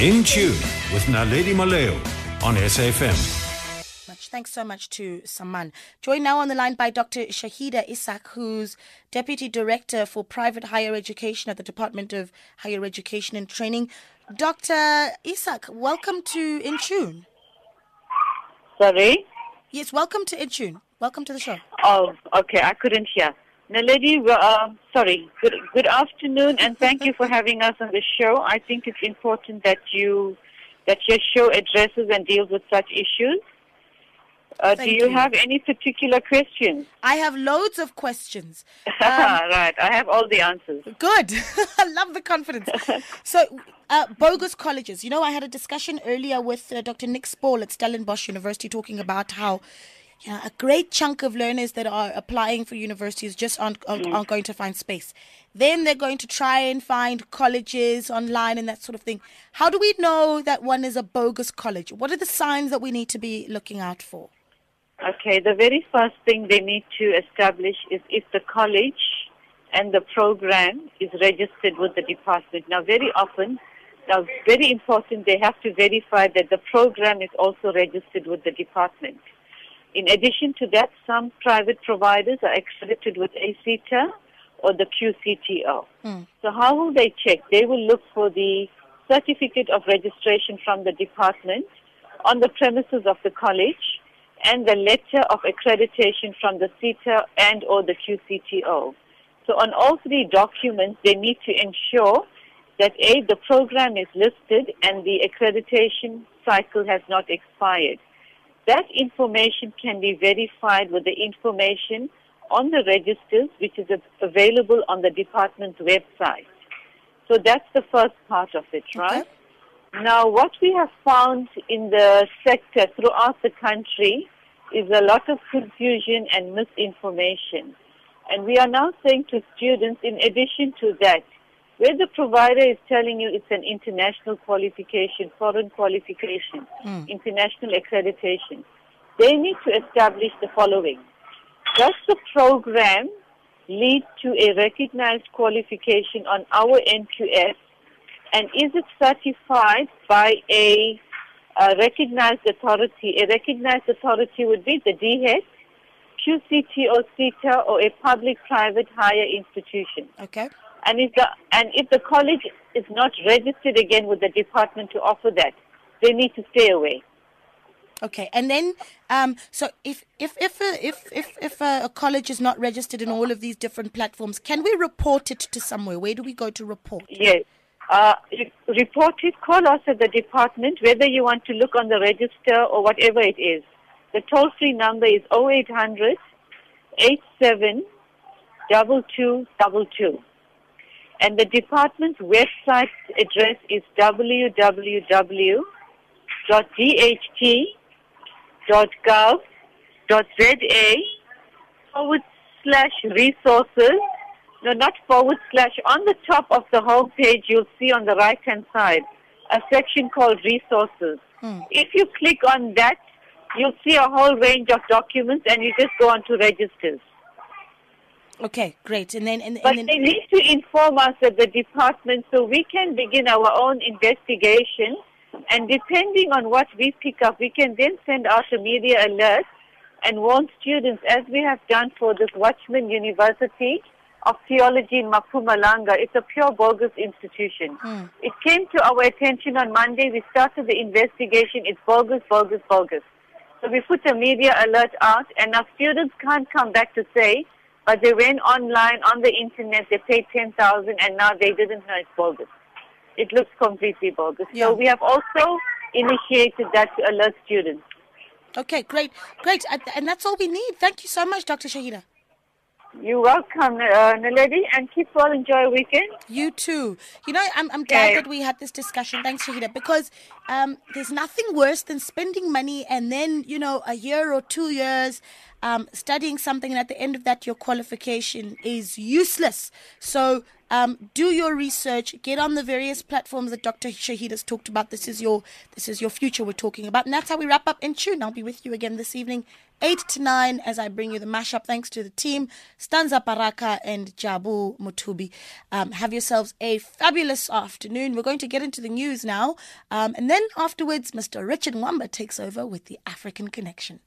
In Tune with Naledi Moleo on SAFM. Much. Thanks so much to Saman. Joined now on the line by Dr. Shaheeda Essack, who's Deputy Director for Private Higher Education at the Department of Higher Education and Training. Dr. Essack, welcome to In Tune. Sorry? Yes, welcome to In Tune. Welcome to the show. Oh, okay. I couldn't hear. Naledi, uh, sorry. Good, good afternoon, and thank you for having us on the show. I think it's important that you that your show addresses and deals with such issues. Uh, do you, you. have any particular questions? I have loads of questions. right. I have all the answers. Good. I love the confidence. So, uh, bogus colleges. You know, I had a discussion earlier with uh, Dr. Nick Spaull at Stellenbosch University talking about how know, a great chunk of learners that are applying for universities just aren't, aren't, mm. aren't going to find space. Then they're going to try and find colleges online and that sort of thing. How do we know that one is a bogus college? What are the signs that we need to be looking out for? Okay, the very first thing they need to establish is if the college and the program is registered with the department. Now, very often, now very important, they have to verify that the program is also registered with the department. In addition to that, some private providers are accredited with a SETA or the QCTO. Hmm. So how will they check? They will look for the certificate of registration from the department on the premises of the college and the letter of accreditation from the SETA and or the QCTO. So on all three documents, they need to ensure that A, the program is listed and the accreditation cycle has not expired. That information can be verified with the information on the registers, which is available on the department's website. So that's the first part of it, right? Now, what we have found in the sector throughout the country is a lot of confusion and misinformation. And we are now saying to students, in addition to that, where the provider is telling you it's an international qualification, foreign qualification, international accreditation, they need to establish the following. Does the program lead to a recognized qualification on our NQF and is it certified by a, uh recognized authority? A recognized authority would be the DHET, QCT or SETA, or a public-private higher institution. Okay. And if the and if the college is not registered again with the department to offer that, they need to stay away. Okay, and then um, so if if if a, if if if a, a college is not registered in all of these different platforms, can we report it to somewhere? Where do we go to report? Yes. Uh, report it, call us at the department, whether you want to look on the register or whatever it is. The toll free number is 0800 87 2222. And the department's website address is www.dhet.gov.za forward slash resources. No, not forward slash. On the top of the home page, you'll see on the right hand side a section called resources. Hmm. If you click on that, you'll see a whole range of documents and you just go on to registers. Okay, great. And then and, But then they need to inform us at the department so we can begin our own investigation. And depending on what we pick up, we can then send out a media alert and warn students, as we have done for this Watchman University of Theology in Mpumalanga. It's a pure bogus institution. Hmm. It came to our attention on Monday. We started the investigation. It's bogus, bogus, bogus. So we put a media alert out, and our students can't come back to say, but they went online on the internet, they paid 10000 and now they didn't know it's bogus. It looks completely bogus. Yeah. So we have also initiated that to alert students. okay, great, great, and, that's all we need. Thank you so much, Dr. Shaheeda. You're welcome, uh, Naledi, and keep well. Enjoy your weekend. You too. You know, I'm, I'm glad Okay. that we had this discussion. Thanks, Shaheeda, because um, there's nothing worse than spending money and then, you know, a year or two years um, studying something, and at the end of that, your qualification is useless. So um, do your research. Get on the various platforms that Dr. Shahid has talked about. This is your this is your future we're talking about, and that's how we wrap up in tune. I'll be with you again this evening, eight to nine, as I bring you the mashup. Thanks to the team, Stanza Baraka and Jabu Mutubi. Um, have yourselves a fabulous afternoon. We're going to get into the news now, um, and then afterwards, Mr. Richard Wamba takes over with the African Connection.